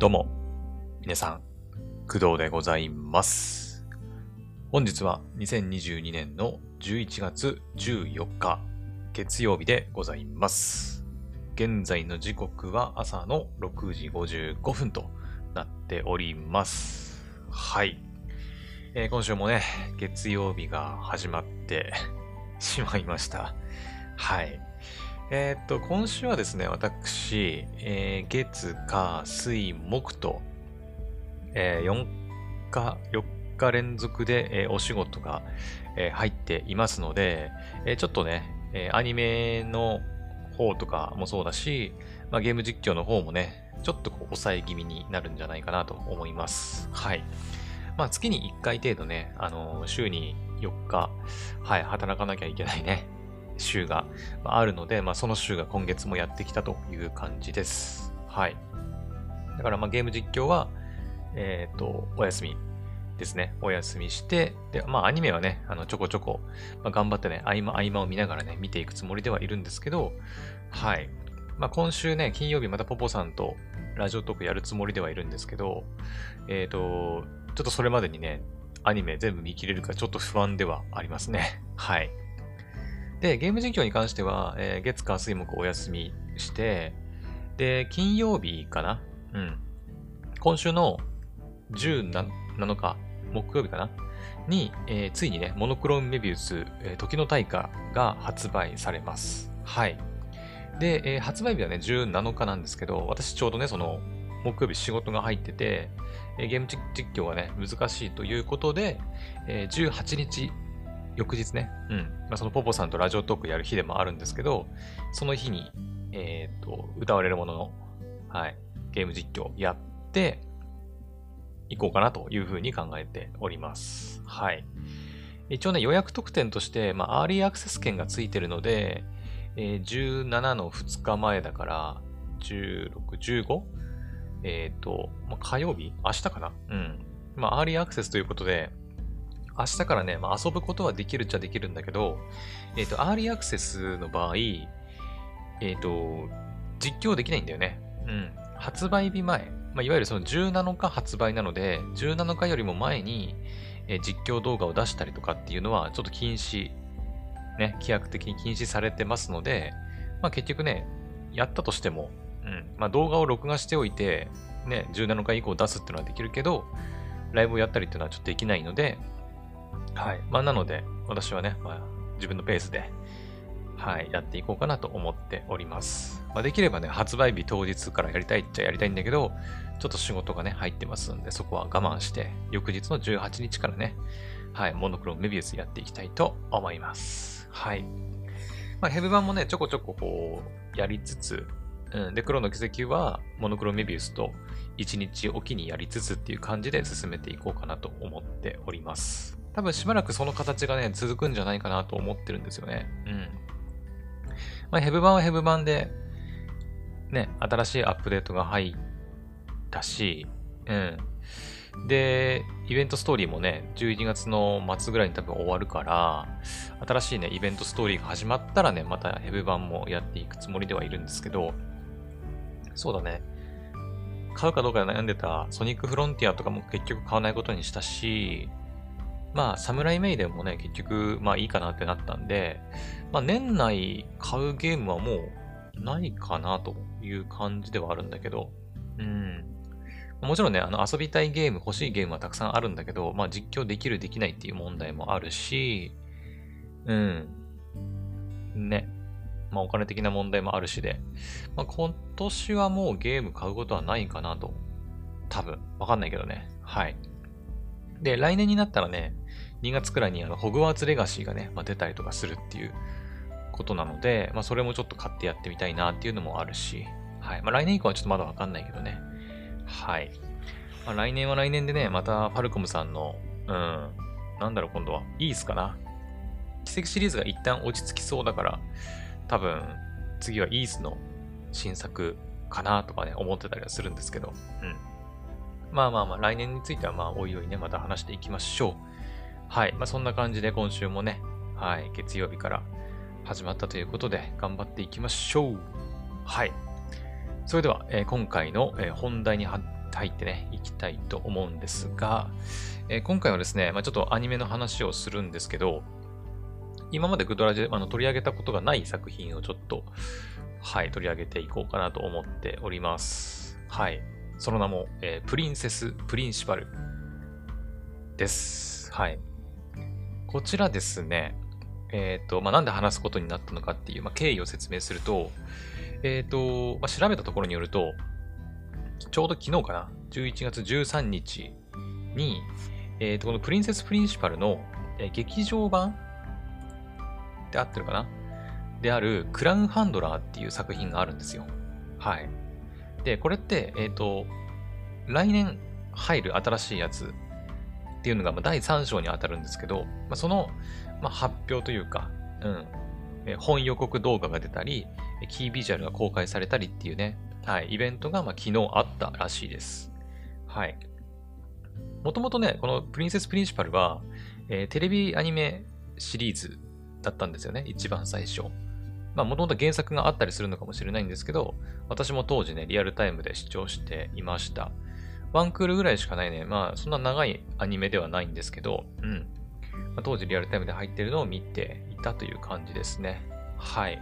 どうも、皆さん、工藤でございます。本日は2022年の11月14日、月曜日でございます。現在の時刻は朝の6時55分となっております。はい。えー今週もね、月曜日が始まってしまいました。はい。えーっと、今週はですね、私、えー月、火、水、木と、え4日、4日連続で、えーお仕事が、えー入っていますので、えーちょっとね、えーアニメの方とかもそうだし、まあ、ゲーム実況の方もね、ちょっとこう抑え気味になるんじゃないかなと思います。はい。まあ、月に1回程度ね、あのー週に4日、はい、働かなきゃいけないね、週があるので、まあ、その週が今月もやってきたという感じです。はい。だから、まあ、ゲーム実況は、えっ、と、お休みですね。お休みして、で、まあ、アニメはね、あの、ちょこちょこ、まあ、頑張ってね、合間合間を見ながらね、見ていくつもりではいるんですけど、はい。まあ、今週ね、金曜日またポポさんとラジオトークやるつもりではいるんですけど、えっ、と、ちょっとそれまでにね、アニメ全部見切れるかちょっと不安ではありますね。はい。で、ゲーム実況に関しては、えー月火水木お休みして、で、金曜日かな？うん。今週の17日、木曜日かな？に、えーついにね、モノクロームメビウス、えー時の大化が発売されます。はい。で、えー発売日はね、17日なんですけど、私ちょうどね、その、木曜日仕事が入ってて、えーゲーム実況がね、難しいということで、えー18日、翌日ね、うん。まあ、そのポポさんとラジオトークやる日でもあるんですけど、その日に、えっ、と、歌われるものの、はい、ゲーム実況やって、いこうかなというふうに考えております。はい。一応ね、予約特典として、まあ、アーリーアクセス券がついてるので、えー17の2日前だから、16、15? えっ、と、まあ、火曜日？明日かな？うん。まあ、アーリーアクセスということで、明日からね、まあ、遊ぶことはできるっちゃできるんだけど、えっ、と、アーリーアクセスの場合、えっ、と、実況できないんだよね。うん。発売日前、まあ、いわゆるその17日発売なので、17日よりも前に、えー実況動画を出したりとかっていうのは、ちょっと禁止、ね、規約的に禁止されてますので、まあ、結局ね、やったとしても、うん、まあ、動画を録画しておいて、ね、17日以降出すっていうのはできるけど、ライブをやったりっていうのはちょっとできないので、はい。まあ、なので、私はね、まあ、自分のペースで、はい、やっていこうかなと思っております。まあ、できればね、発売日当日からやりたいっちゃやりたいんだけど、ちょっと仕事がね、入ってますんで、そこは我慢して、翌日の18日からね、はい、モノクロメビウスやっていきたいと思います。はい。まあ、ヘブ版もね、ちょこちょここう、やりつつ、うん、で、黒の奇跡は、モノクロメビウスと1日おきにやりつつっていう感じで進めていこうかなと思っております。多分しばらくその形がね、続くんじゃないかなと思ってるんですよね。うん。まあ、ヘブ版はヘブ版で、ね、新しいアップデートが入ったし、うん。で、イベントストーリーもね、11月の末ぐらいに多分終わるから、新しいね、イベントストーリーが始まったらね、またヘブ版もやっていくつもりではいるんですけど、そうだね。買うかどうか悩んでたソニックフロンティアとかも結局買わないことにしたし、まあ、サムライメイデンもね、結局、まあいいかなってなったんで、まあ年内買うゲームはもうないかなという感じではあるんだけど、うん。もちろんね、あの遊びたいゲーム、欲しいゲームはたくさんあるんだけど、まあ実況できる、できないっていう問題もあるし、うん。ね。まあお金的な問題もあるしで、まあ今年はもうゲーム買うことはないかなと。多分。わかんないけどね。はい。で、来年になったらね、2月くらいにあのホグワーツレガシーがね、まあ、出たりとかするっていうことなので、まあそれもちょっと買ってやってみたいなっていうのもあるし、はい。まあ来年以降はちょっとまだわかんないけどね。はい。まあ、来年は来年でね、またファルコムさんの、うん、なんだろう今度は、イースかな。奇跡シリーズが一旦落ち着きそうだから、多分、次はイースの新作かなとかね、思ってたりはするんですけど、うん。まあまあまあ、来年についてはまあ、おいおいね、また話していきましょう。はい。まあそんな感じで今週もね、はい、月曜日から始まったということで、頑張っていきましょう。はい。それでは、えー今回の、えー本題に入ってね、いきたいと思うんですが、えー今回はですね、まあ、ちょっとアニメの話をするんですけど、今までグドラジであの取り上げたことがない作品をちょっと、はい、取り上げていこうかなと思っております。はい。その名も、えープリンセス・プリンシパルです。はい。こちらですね、えっ、と、まあ、なんで話すことになったのかっていう、まあ、経緯を説明すると、えっ、と、まあ、調べたところによると、ちょうど昨日かな、11月13日に、えっ、と、このプリンセス・プリンシパルの、え劇場版で合ってるかなである、クラウンハンドラーっていう作品があるんですよ。はい。で、これって、えっ、と、来年入る新しいやつっていうのが、ま、第3章に当たるんですけど、まあ、その、ま、発表というか、うん、え本予告動画が出たり、キービジュアルが公開されたりっていうね、はい、イベントが、ま、昨日あったらしいです。はい。もともとね、このプリンセス・プリンシパルは、えーテレビアニメシリーズだったんですよね、一番最初。まあ、もともと原作があったりするのかもしれないんですけど、私も当時ね、リアルタイムで視聴していました。ワンクールぐらいしかないね。まあ、そんな長いアニメではないんですけど、うん。まあ、当時リアルタイムで入ってるのを見ていたという感じですね。はい。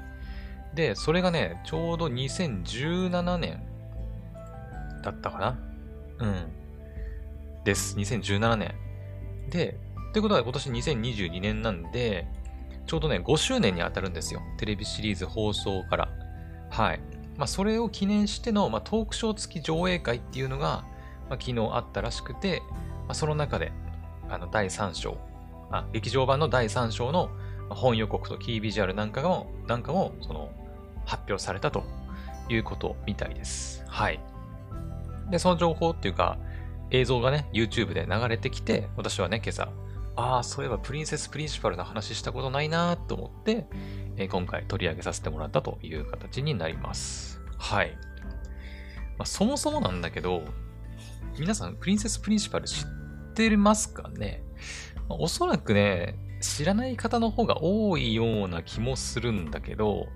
で、それがね、ちょうど2017年だったかなうん。です。2017年。で、ということは今年2022年なんで、ちょうどね、5周年に当たるんですよ。テレビシリーズ放送から。はい。まあ、それを記念しての、まあ、トークショー付き上映会っていうのが、まあ、昨日あったらしくて、まあ、その中で、あの、第3章、あ、劇場版の第3章の本予告とキービジュアルなんかも、なんかも、その、発表されたということみたいです。はい。で、その情報っていうか、映像がね、YouTube で流れてきて、私はね、今朝、ああ、そういえばプリンセス・プリンシパルの話したことないなと思って、えー今回取り上げさせてもらったという形になります。はい。まあ、そもそもなんだけど、皆さん、プリンセス・プリンシパル知ってますかね、まあおそらくね、知らない方の方が多いような気もするんだけど、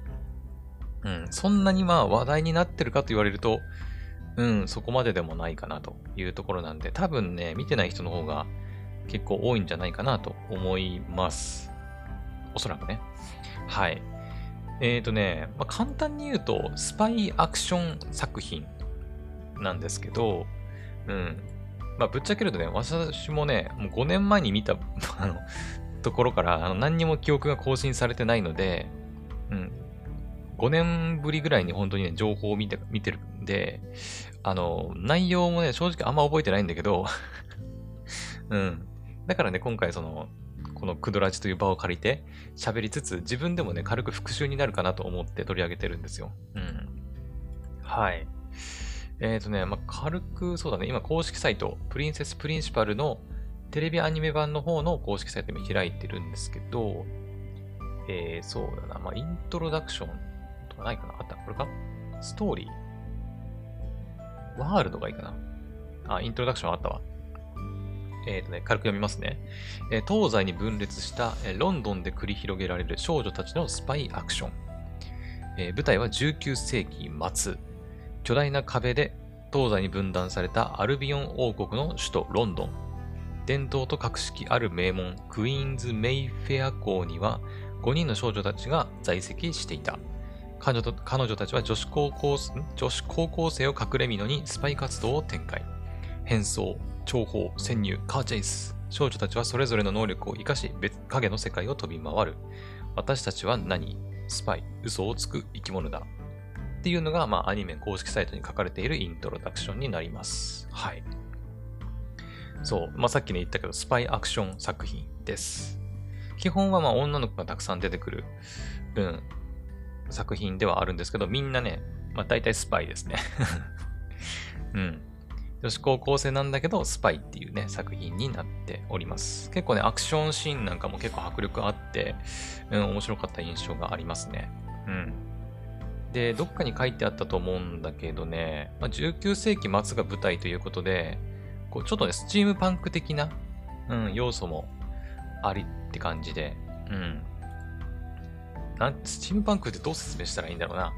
うん、そんなにまあ話題になってるかと言われると、うん、そこまででもないかなというところなんで、多分ね、見てない人の方が結構多いんじゃないかなと思います。おそらくね。はい。えーとね、まあ、簡単に言うと、スパイアクション作品なんですけど、うん。まあ、ぶっちゃけるとね、私もね、もう5年前に見た あのところからあの何にも記憶が更新されてないので、うん。5年ぶりぐらいに本当にね、情報を見て見てるんで、あの、内容もね、正直あんま覚えてないんだけど、うん。だからね、今回その、このクドラジという場を借りて喋りつつ、自分でもね、軽く復習になるかなと思って取り上げてるんですよ。うん。はい。えっ、ー、とね、まあ、軽く、そうだね、今公式サイト、プリンセスプリンシパルのテレビアニメ版の方の公式サイト今開いてるんですけど、えー、そうだな、まあ、イントロダクションとかないかな？あったこれか？ストーリー？ワールドがいいかな？あ、イントロダクションあったわ。えっ、とね、軽く読みますね。えー東西に分裂した、えーロンドンで繰り広げられる少女たちのスパイアクション。えー舞台は19世紀末。巨大な壁で東西に分断されたアルビオン王国の首都ロンドン。伝統と格式ある名門クイーンズ・メイフェア校には5人の少女たちが在籍していた。彼女彼女たちは女子高校女子高校生を隠れ蓑にスパイ活動を展開。変装、諜報、潜入、カーチェイス。少女たちはそれぞれの能力を生かし、別影の世界を飛び回る。私たちは何？スパイ、嘘をつく生き物だ。っていうのが、まあ、アニメ公式サイトに書かれているイントロダクションになります。はい。そう。まあ、さっきね言ったけど、スパイアクション作品です。基本は、まあ、女の子がたくさん出てくる、うん、作品ではあるんですけど、みんなね、まあ、大体スパイですね。うん。女子高校生なんだけど、スパイっていうね、作品になっております。結構ね、アクションシーンなんかも結構迫力あって、うん、面白かった印象がありますね。うん。で、どっかに書いてあったと思うんだけどね、まあ、19世紀末が舞台ということで、こうちょっとね、スチームパンク的な、うん、要素もありって感じで、うん。なんスチームパンクってどう説明したらいいんだろうな。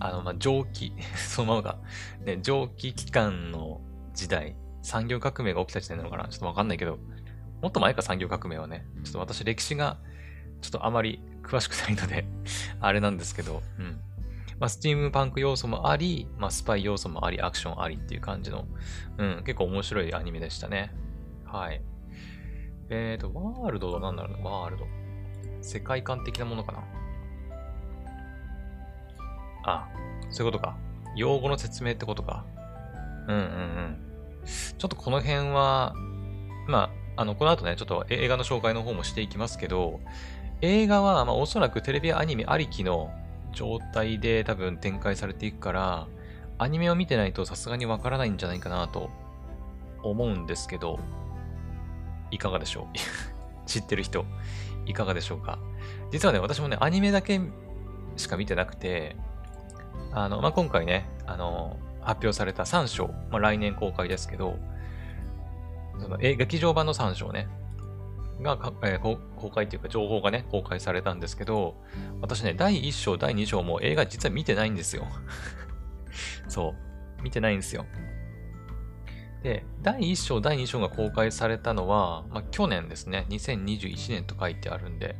あの、まあ、蒸気、そのままが、ね、蒸気機関の時代、産業革命が起きた時代なのかな。ちょっとわかんないけど、もっと前か産業革命はね、ちょっと私歴史がちょっとあまり詳しくないのであれなんですけど、うん。まあ、スチームパンク要素もあり、まあ、スパイ要素もあり、アクションありっていう感じの、うん、結構面白いアニメでしたね。はい。えーと、ワールドは何だろうワールド。世界観的なものかな？あ、そういうことか。用語の説明ってことか。うんうんうん。ちょっとこの辺は、まあ、あの、この後ね、ちょっと映画の紹介の方もしていきますけど、映画は、まあ、おそらくテレビアニメありきの状態で多分展開されていくから、アニメを見てないとさすがにわからないんじゃないかなと思うんですけど、いかがでしょう？知ってる人、いかがでしょうか？実はね、私もね、アニメだけしか見てなくて、あの、まあ、今回ね、あの、発表された3章、まあ、来年公開ですけど、そのえ劇場版の3章ね、がえー、公開っていうか情報がね、公開されたんですけど、私ね、第1章、第2章も映画実は見てないんですよ。そう。見てないんですよ。で、第1章、第2章が公開されたのは、まあ、去年ですね。2021年と書いてあるんで、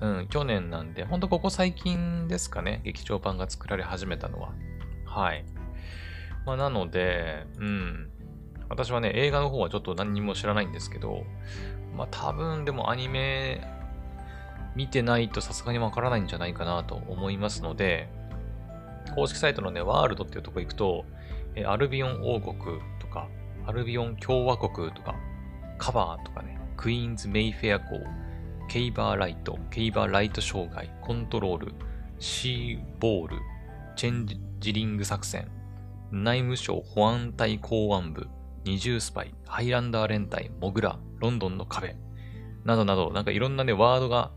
うん、去年なんで、ほんとここ最近ですかね。劇場版が作られ始めたのは。はい。まあ、なので、うん。私はね、映画の方はちょっと何も知らないんですけど、まあ多分でもアニメ見てないとさすがにわからないんじゃないかなと思いますので、公式サイトのね、ワールドっていうとこ行くと、えアルビオン王国とか、アルビオン共和国とか、カバーとかね、クイーンズ・メイフェア校、ケイバーライト、ケイバーライト障害、コントロール、シーボール、チェンジリング作戦、内務省保安隊公安部、二重スパイ、ハイランダー連隊、モグラ、ロンドンの壁、などなど、なんかいろんなね、ワードが、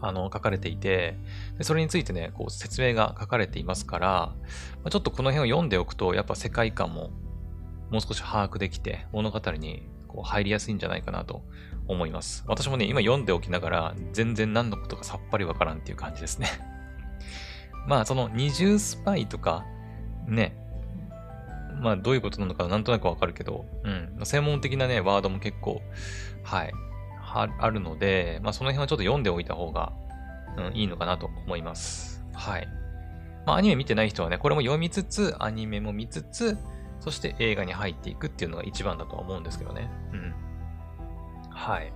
あの、書かれていて、でそれについてね、こう説明が書かれていますから、ま、ちょっとこの辺を読んでおくと、やっぱ世界観ももう少し把握できて、物語にこう入りやすいんじゃないかなと思います。私もね、今読んでおきながら、全然何のことかさっぱりわからんっていう感じですね。まあ、その二重スパイとか、ね、まあ、どういうことなのかなんとなくわかるけど、うん。専門的なね、ワードも結構、はい、はあるので、まあ、その辺はちょっと読んでおいた方が、うん、いいのかなと思います。はい。まあ、アニメ見てない人はね、これも読みつつ、アニメも見つつ、そして映画に入っていくっていうのが一番だとは思うんですけどね。うん。はい。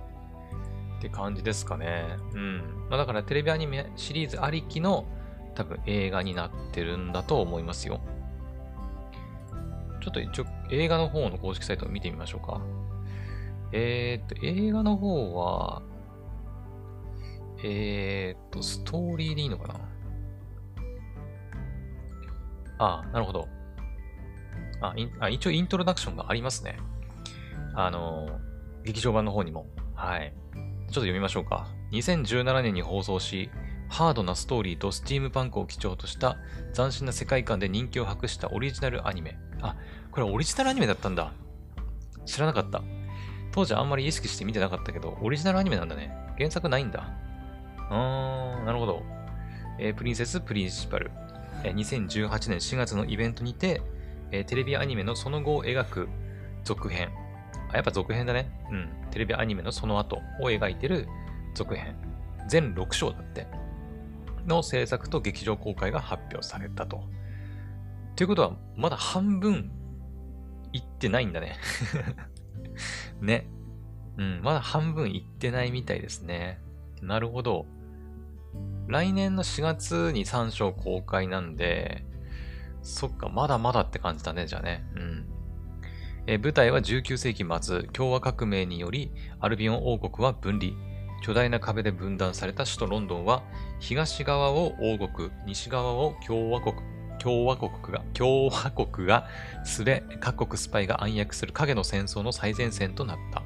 って感じですかね。うん。まあ、だからテレビアニメシリーズありきの多分映画になってるんだと思いますよ。ちょっと一応映画の方の公式サイトを見てみましょうか。えー、っと、映画の方は、えー、っと、ストーリーでいいのかな？ああなるほど。ああ、一応イントロダクションがありますね。あの、劇場版の方にも。はい。ちょっと読みましょうか。2017年に放送し、ハードなストーリーとスチームパンクを基調とした斬新な世界観で人気を博したオリジナルアニメ。あ、これオリジナルアニメだったんだ。知らなかった。当時あんまり意識して見てなかったけど、オリジナルアニメなんだね。原作ないんだ。あー、なるほど。えー、プリンセス・プリンシパル。えー、2018年4月のイベントにて、えー、テレビアニメのその後を描く続編。あ、やっぱ続編だね。うん。テレビアニメのその後を描いてる続編。全6章だって。の制作と劇場公開が発表されたと。ということは、まだ半分いってないんだね ね。うん、まだ半分いってないみたいですね。なるほど。来年の4月に3章公開なんで、そっか、まだまだって感じだね、じゃあね。うん。え舞台は19世紀末、共和革命により、アルビオン王国は分離。巨大な壁で分断された首都ロンドンは、東側を王国、西側を共和国、共和国が、共和国がすれ、各国スパイが暗躍する影の戦争の最前線となった。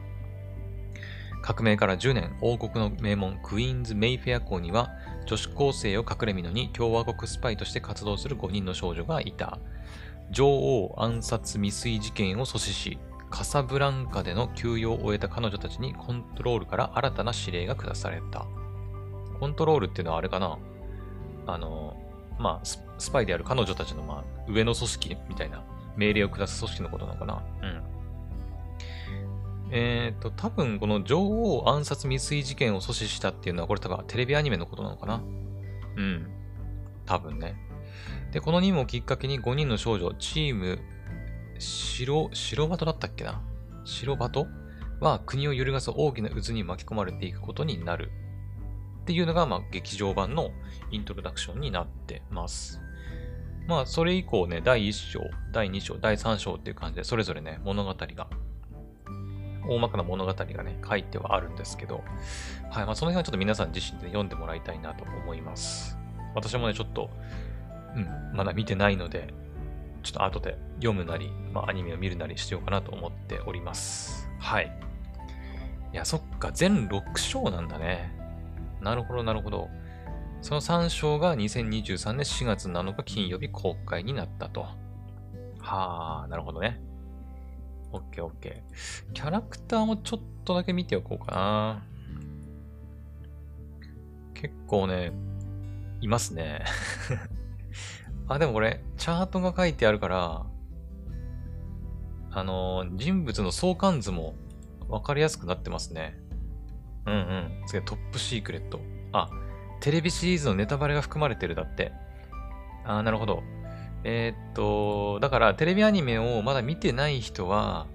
革命から10年、王国の名門クイーンズ・メイフェア校には、女子高生を隠れ蓑に共和国スパイとして活動する5人の少女がいた。女王暗殺未遂事件を阻止し、カサブランカでの休養を終えた彼女たちにコントロールから新たな指令が下された。コントロールっていうのはあれかな？あの、まあ、スパイである彼女たちの、まあ、上の組織みたいな命令を下す組織のことなのかな？うん。えっ、ー、と、多分この女王暗殺未遂事件を阻止したっていうのは、これ多分テレビアニメのことなのかな？うん。多分ね。で、この任務をきっかけに5人の少女、チーム、白、白バトだったっけな？白バト？は国を揺るがす大きな渦に巻き込まれていくことになる。っていうのが、まあ、劇場版のイントロダクションになってます。まあ、それ以降ね、第1章、第2章、第3章っていう感じで、それぞれね、物語が、大まかな物語がね、書いてはあるんですけど、はい、まあ、その辺はちょっと皆さん自身で読んでもらいたいなと思います。私もね、ちょっと、うん、まだ見てないので、ちょっと後で読むなり、まあ、アニメを見るなりしようかなと思っております。はい。いや、そっか、全6章なんだね。なるほど、なるほど。その3章が2023年4月7日金曜日公開になったと。はあ、なるほどね。オッケーオッケー。キャラクターもちょっとだけ見ておこうかな。結構ね、いますね。あ、でもこれ、チャートが書いてあるから、あのー、人物の相関図もわかりやすくなってますね。うんうん。次トップシークレット。あ、テレビシリーズのネタバレが含まれてるだって。あー、なるほど。えー、っと、だからテレビアニメをまだ見てない人は、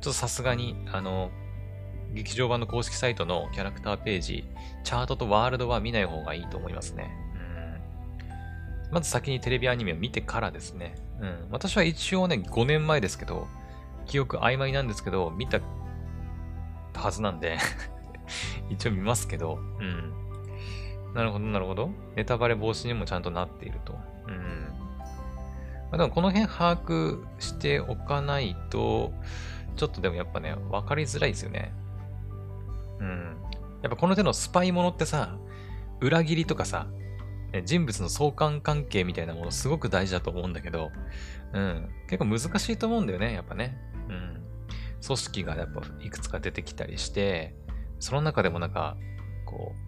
ちょっとさすがに、あの、劇場版の公式サイトのキャラクターページ、チャートとワールドは見ない方がいいと思いますね。まず先にテレビアニメを見てからですね。うん。私は一応ね、5年前ですけど、記憶曖昧なんですけど、見たはずなんで 一応見ますけど、うん。なるほど、なるほど。ネタバレ防止にもちゃんとなっていると。うん。まあ、でもこの辺把握しておかないと、ちょっとでもやっぱね、わかりづらいですよね。うん。やっぱこの手のスパイものってさ、裏切りとかさ、人物の相関関係みたいなものすごく大事だと思うんだけど、うん。結構難しいと思うんだよね、やっぱね。うん。組織がやっぱいくつか出てきたりして、その中でもなんか、こう、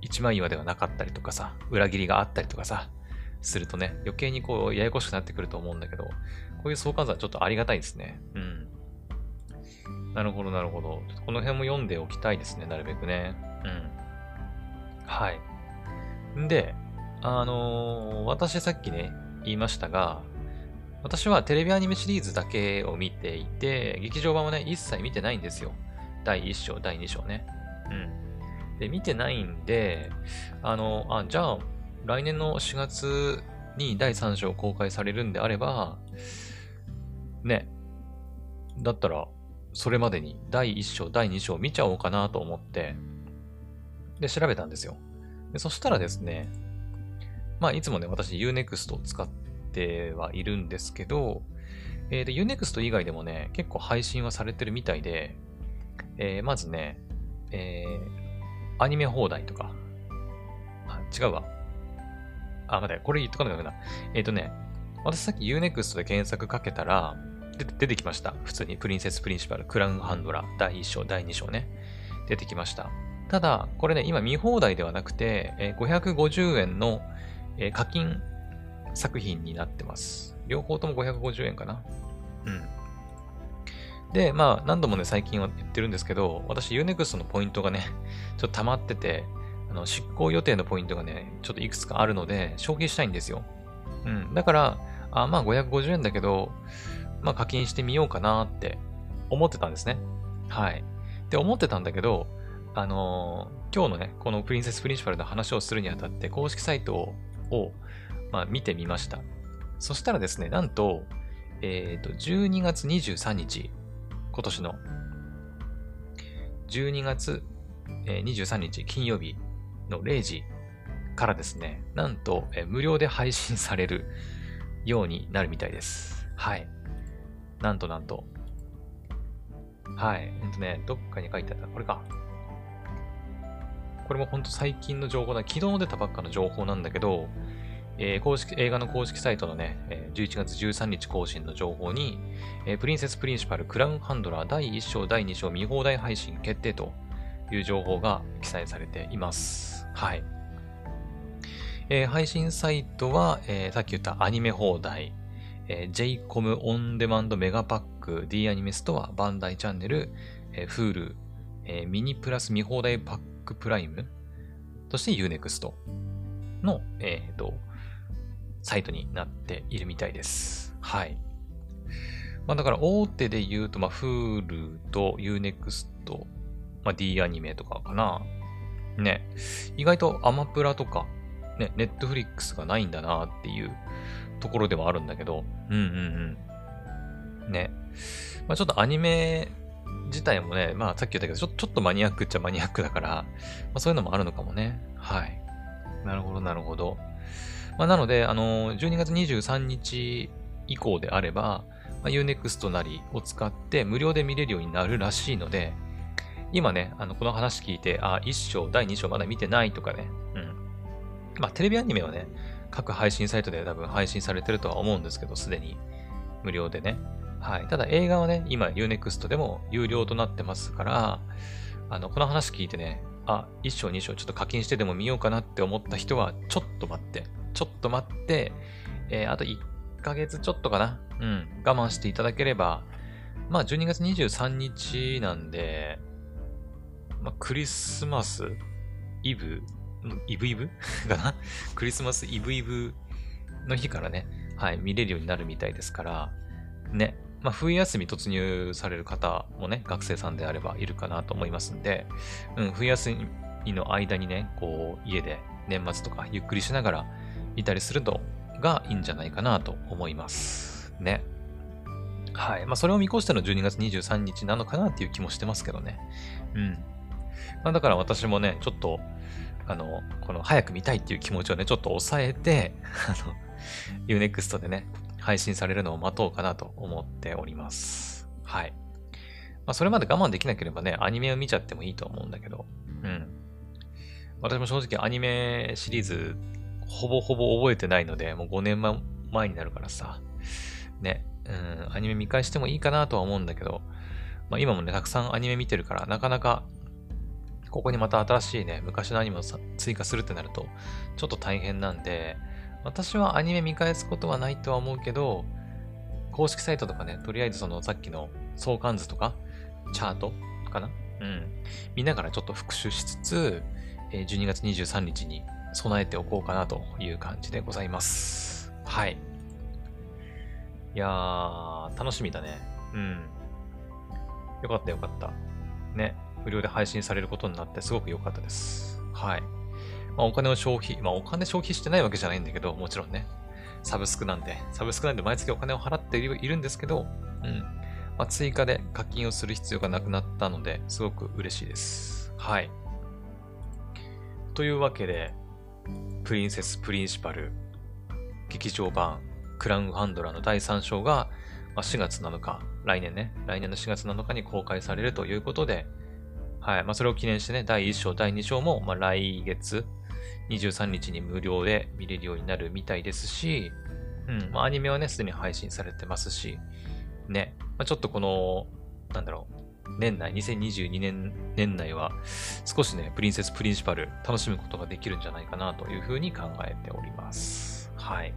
一枚岩ではなかったりとかさ、裏切りがあったりとかさ、するとね、余計にこう、ややこしくなってくると思うんだけど、こういう相関図はちょっとありがたいですね。うん。なるほど、なるほど。この辺も読んでおきたいですね、なるべくね。うん。はい。んで、あのー、私さっきね、言いましたが、私はテレビアニメシリーズだけを見ていて、劇場版はね、一切見てないんですよ。第1章、第2章ね。うん。で、見てないんで、あの、あ、じゃあ、来年の4月に第3章公開されるんであれば、ね、だったら、それまでに第1章、第2章見ちゃおうかなと思って、で、調べたんですよ。でそしたらですね、まあ、いつもね、私 Unext を使ってはいるんですけど、えー、で、Unext 以外でもね、結構配信はされてるみたいで、えー、まずね、えー、アニメ放題とか、あ、違うわ。あ、待って、これ言っとかなきゃな。えっ、ー、とね、私さっき Unext で検索かけたら、出てきました。普通にプリンセスプリンシパル、クラウンハンドラー、第1章、第2章ね。出てきました。ただ、これね、今見放題ではなくて、えー、550円の、えー、課金作品になってます。両方とも550円かな。うん。で、まあ、何度もね、最近は言ってるんですけど、私 Unext のポイントがね、ちょっと溜まってて、あの、執行予定のポイントがね、ちょっといくつかあるので、消費したいんですよ。うん。だから、あ、まあ550円だけど、まあ課金してみようかなって思ってたんですね。はい。で、思ってたんだけど、あのー、今日のね、このプリンセスプリンシパルの話をするにあたって、公式サイトを、をまあ、見てみました。そしたらですね、なんと、えっ、ー、と、12月23日、今年の12月23日金曜日の0時からですね、なんと無料で配信されるようになるみたいです。はい。なんとなんと。はい。ほんとね、どっかに書いてあった。これか。これもほんと最近の情報だ。昨日出たばっかの情報なんだけど、えー、公式、映画の公式サイトのね、えー、11月13日更新の情報に、えー、プリンセスプリンシパルクラウンハンドラー第1章第2章見放題配信決定という情報が記載されています。はい。えー、配信サイトは、えー、さっき言ったアニメ放題、えー、JCOM オンデマンドメガパック、D アニメストア、バンダイチャンネル、えー、Hulu、え、ミニプラス見放題パッククプライム、そして Unext の、えー、と、サイトになっているみたいです。はい。まあだから大手で言うと、まあ Hulu と Unext、まあ D アニメとかかな。ね。意外とアマプラとか、ね、ネットフリックスがないんだなっていうところではあるんだけど、うんうんうん。ね。まあちょっとアニメ自体もね、まあさっき言ったけど、ちょちょっとマニアックっちゃマニアックだから、まあそういうのもあるのかもね。はい。なるほど、なるほど。まあなので、あの、12月23日以降であれば、まあ、Unext なりを使って無料で見れるようになるらしいので、今ね、あの、この話聞いて、あ、1章、第2章まだ見てないとかね、うん。まあ、テレビアニメはね、各配信サイトで多分配信されてるとは思うんですけど、すでに。無料でね。はい。ただ映画はね、今 Unext でも有料となってますから、あの、この話聞いてね、あ、1章2章ちょっと課金してでも見ようかなって思った人は、ちょっと待って、ちょっと待って、えー、あと1ヶ月ちょっとかな。うん。我慢していただければ、まあ12月23日なんで、まあクリスマスイブイブイブ？かな？クリスマスイブイブの日からね、はい、見れるようになるみたいですから、ね、まあ、冬休み突入される方もね、学生さんであればいるかなと思いますんで、うん、冬休みの間にね、こう、家で年末とかゆっくりしながらいたりするのがいいんじゃないかなと思います。ね。はい。まあ、それを見越しての12月23日なのかなっていう気もしてますけどね。うん。まあ、だから私もね、ちょっと、あの、この早く見たいっていう気持ちをね、ちょっと抑えて、あの、Unext でね、配信されるのを待とうかなと思っております。はい。まあ、それまで我慢できなければね、アニメを見ちゃってもいいと思うんだけど、うん。私も正直アニメシリーズ、ほぼほぼ覚えてないので、もう5年前になるからさ、ね、うん、アニメ見返してもいいかなとは思うんだけど、まあ、今もね、たくさんアニメ見てるから、なかなか、ここにまた新しいね、昔のアニメを追加するってなると、ちょっと大変なんで、私はアニメ見返すことはないとは思うけど、公式サイトとかね、とりあえずそのさっきの相関図とか、チャートかな？うん。見ながらちょっと復習しつつ、12月23日に備えておこうかなという感じでございます。はい。いやー、楽しみだね。うん。よかったよかった。ね。無料で配信されることになってすごく良かったです。はい。まあ、お金を消費、まあ、お金消費してないわけじゃないんだけど、もちろんね、サブスクなんで、サブスクなんで毎月お金を払っているんですけど、うん。まあ、追加で課金をする必要がなくなったので、すごく嬉しいです。はい。というわけで、プリンセス・プリンシパル劇場版クラウンハンドラーの第3章がま4月7日、来年ね、来年の4月7日に公開されるということで、はい。まあ、それを記念してね、第1章、第2章も、ま、来月、23日に無料で見れるようになるみたいですし、うん、まあ、アニメはね、すでに配信されてますし、ね、まあ、ちょっとこの、なんだろう、年内、2022年、年内は、少しね、プリンセスプリンシパル、楽しむことができるんじゃないかなというふうに考えております。はい。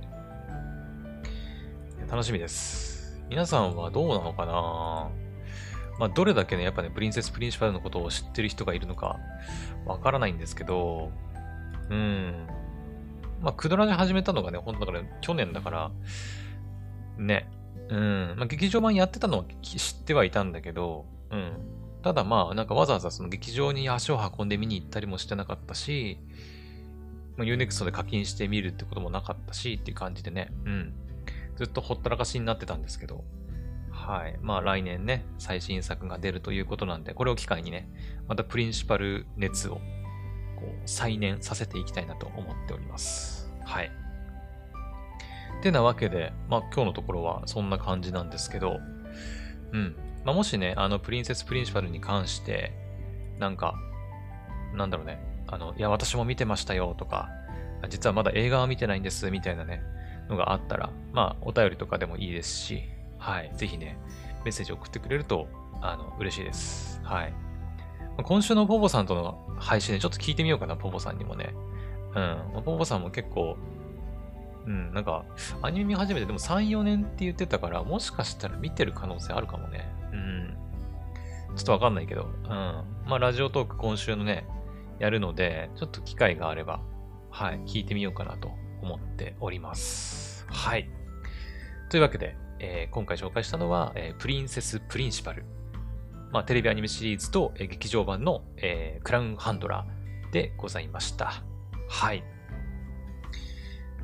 楽しみです。皆さんはどうなのかな？まあ、どれだけね、やっぱね、プリンセスプリンシパルのことを知ってる人がいるのか、わからないんですけど、うん。まあ、クドラで始めたのがね、本当だから去年だから、ね。うん。まあ、劇場版やってたのは知ってはいたんだけど、うん。ただまあ、なんかわざわざその劇場に足を運んで見に行ったりもしてなかったし、まあ、Unext で課金してみるってこともなかったしっていう感じでね、うん。ずっとほったらかしになってたんですけど、はい。まあ来年ね、最新作が出るということなんで、これを機会にね、またプリンシパル熱をこう再燃させていきたいなと思っております。はい。てなわけで、まあ今日のところはそんな感じなんですけど、うん。まあもしね、あのプリンセスプリンシパルに関して、なんか、なんだろうね、あの、いや私も見てましたよとか、実はまだ映画は見てないんですみたいなね、のがあったら、まあお便りとかでもいいですし、はい。ぜひね、メッセージ送ってくれると、あの、嬉しいです。はい。今週のポポさんとの配信でちょっと聞いてみようかな、ポポさんにもね。うん。ポポさんも結構、うん、なんか、アニメ見始めてでも3、4年って言ってたから、もしかしたら見てる可能性あるかもね。うん。ちょっとわかんないけど、うん。まあ、ラジオトーク今週のね、やるので、ちょっと機会があれば、はい、聞いてみようかなと思っております。はい。というわけで、えー、今回紹介したのは、えー、プリンセス・プリンシパル。まあ、テレビアニメシリーズと、え、劇場版の、えー、クラウンハンドラーでございました。はい。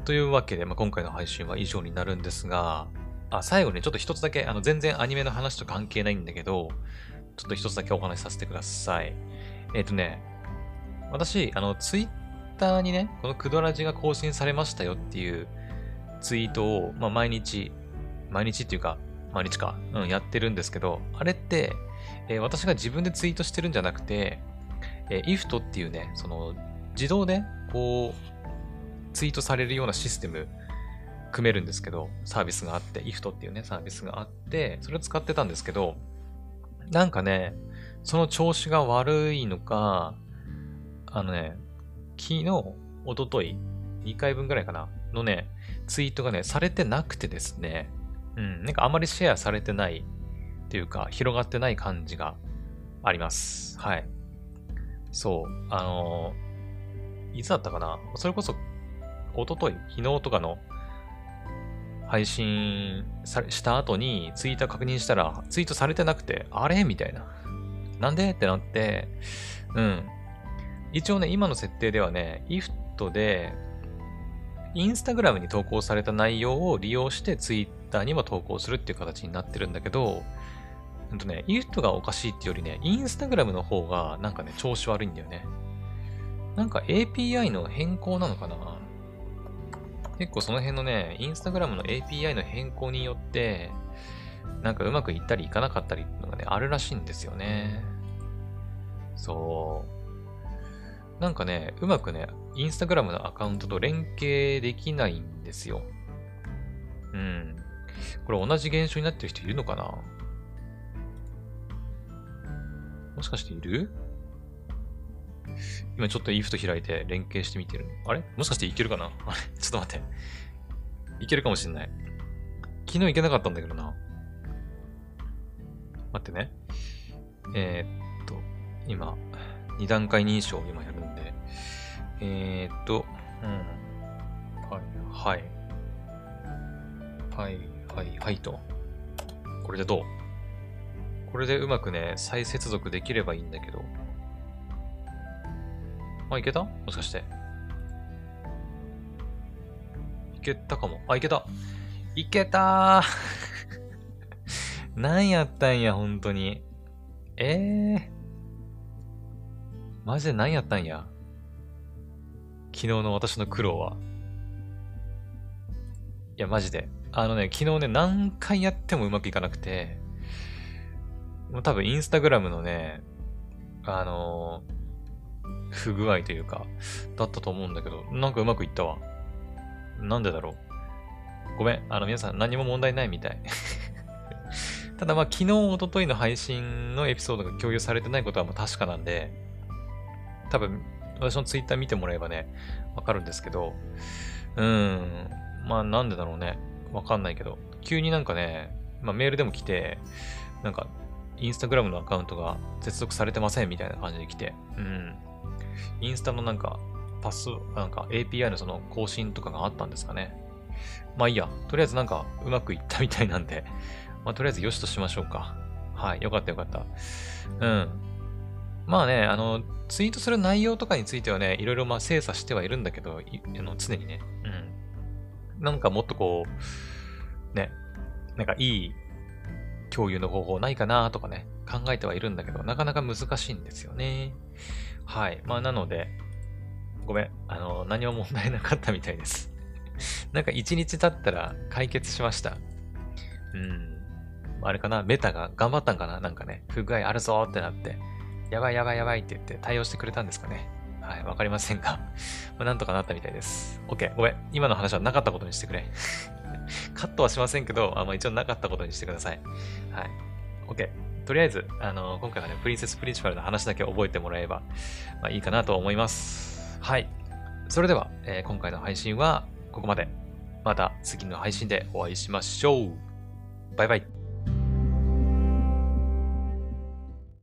というわけで、まあ、今回の配信は以上になるんですが、あ、最後にちょっと一つだけ、あの、全然アニメの話と関係ないんだけど、ちょっと一つだけお話しさせてください。えっ、ー、とね、私、あの、ツイッターにね、このクドラジが更新されましたよっていうツイートを、まあ、毎日、毎日っていうか、毎日か、うん、やってるんですけど、あれって、えー、私が自分でツイートしてるんじゃなくて、えー、IFT っていうね、その、自動で、こう、ツイートされるようなシステム、組めるんですけど、サービスがあって、IFT っていうね、サービスがあって、それを使ってたんですけど、なんかね、その調子が悪いのか、あのね、昨日、おととい、2回分ぐらいかな、のね、ツイートがね、されてなくてですね、うん、なんかあまりシェアされてないっていうか、広がってない感じがあります。はい。そう、あのー、いつだったかな？それこそ、おととい、昨日とかの配信した後にツイート確認したら、ツイートされてなくて、あれ？みたいな。なんで？ってなって、うん。一応ね、今の設定ではね、IFT で、インスタグラムに投稿された内容を利用してツイッターにも投稿するっていう形になってるんだけど、うんとね、IFT がおかしいってよりね、インスタグラムの方がなんかね、調子悪いんだよね。なんか API の変更なのかな？結構その辺のね、インスタグラムの API の変更によって、なんかうまくいったりいかなかったりってのがね、あるらしいんですよね。そう。なんかね、うまくね、インスタグラムのアカウントと連携できないんですよ。うん。これ同じ現象になってる人いるのかな？もしかしている？今ちょっと IF 開いて連携してみてる。あれ？もしかしていけるかな？あれ？ちょっと待って。いけるかもしんない。昨日いけなかったんだけどな。待ってね。えー、っと、今、二段階認証を今やるんで、えー、っと、うん。はい、はい。はい、はい、はいと。これでどう？これでうまくね、再接続できればいいんだけど。あ、いけた？もしかして。いけたかも。あ、いけた。いけたー 何やったんや、本当に。ええー。マジで何やったんや？昨日の私の苦労は。いや、マジで。あのね、昨日ね、何回やってもうまくいかなくて、もう多分インスタグラムのね、あのー、不具合というか、だったと思うんだけど、なんかうまくいったわ。なんでだろう。ごめん。あの、皆さん何も問題ないみたい。ただまあ、昨日、おとといの配信のエピソードが共有されてないことはまあ確かなんで、多分、私のツイッター見てもらえばね、わかるんですけど、うーん、まあなんでだろうね。わかんないけど、急になんかね、まあメールでも来て、なんか、インスタグラムのアカウントが接続されてませんみたいな感じで来て、うん。インスタのなんか、パス、なんか API のその更新とかがあったんですかね。まあいいや。とりあえずなんかうまくいったみたいなんで、まあとりあえず良しとしましょうか。はい。よかったよかった。うん。まあね、あの、ツイートする内容とかについてはね、いろいろまあ精査してはいるんだけど、あの常にね、うん。なんかもっとこう、ね、なんかいい共有の方法ないかなとかね、考えてはいるんだけど、なかなか難しいんですよね。はい。まあなので、ごめん。あの、何も問題なかったみたいです。なんか一日経ったら解決しました。うん。あれかな？メタが頑張ったんかな？なんかね、不具合あるぞってなって。やばいやばいやばいって言って対応してくれたんですかね。はい、わかりませんが まあ、なんとかなったみたいです。OK、ごめん。今の話はなかったことにしてくれ カットはしませんけど、あま、一応なかったことにしてください。はい。OK。とりあえず、あの、今回はね、プリンセスプリンシパルの話だけ覚えてもらえば、まあ、いいかなと思います。はい。それでは、えー今回の配信はここまで。また次の配信でお会いしましょう。バイバイ。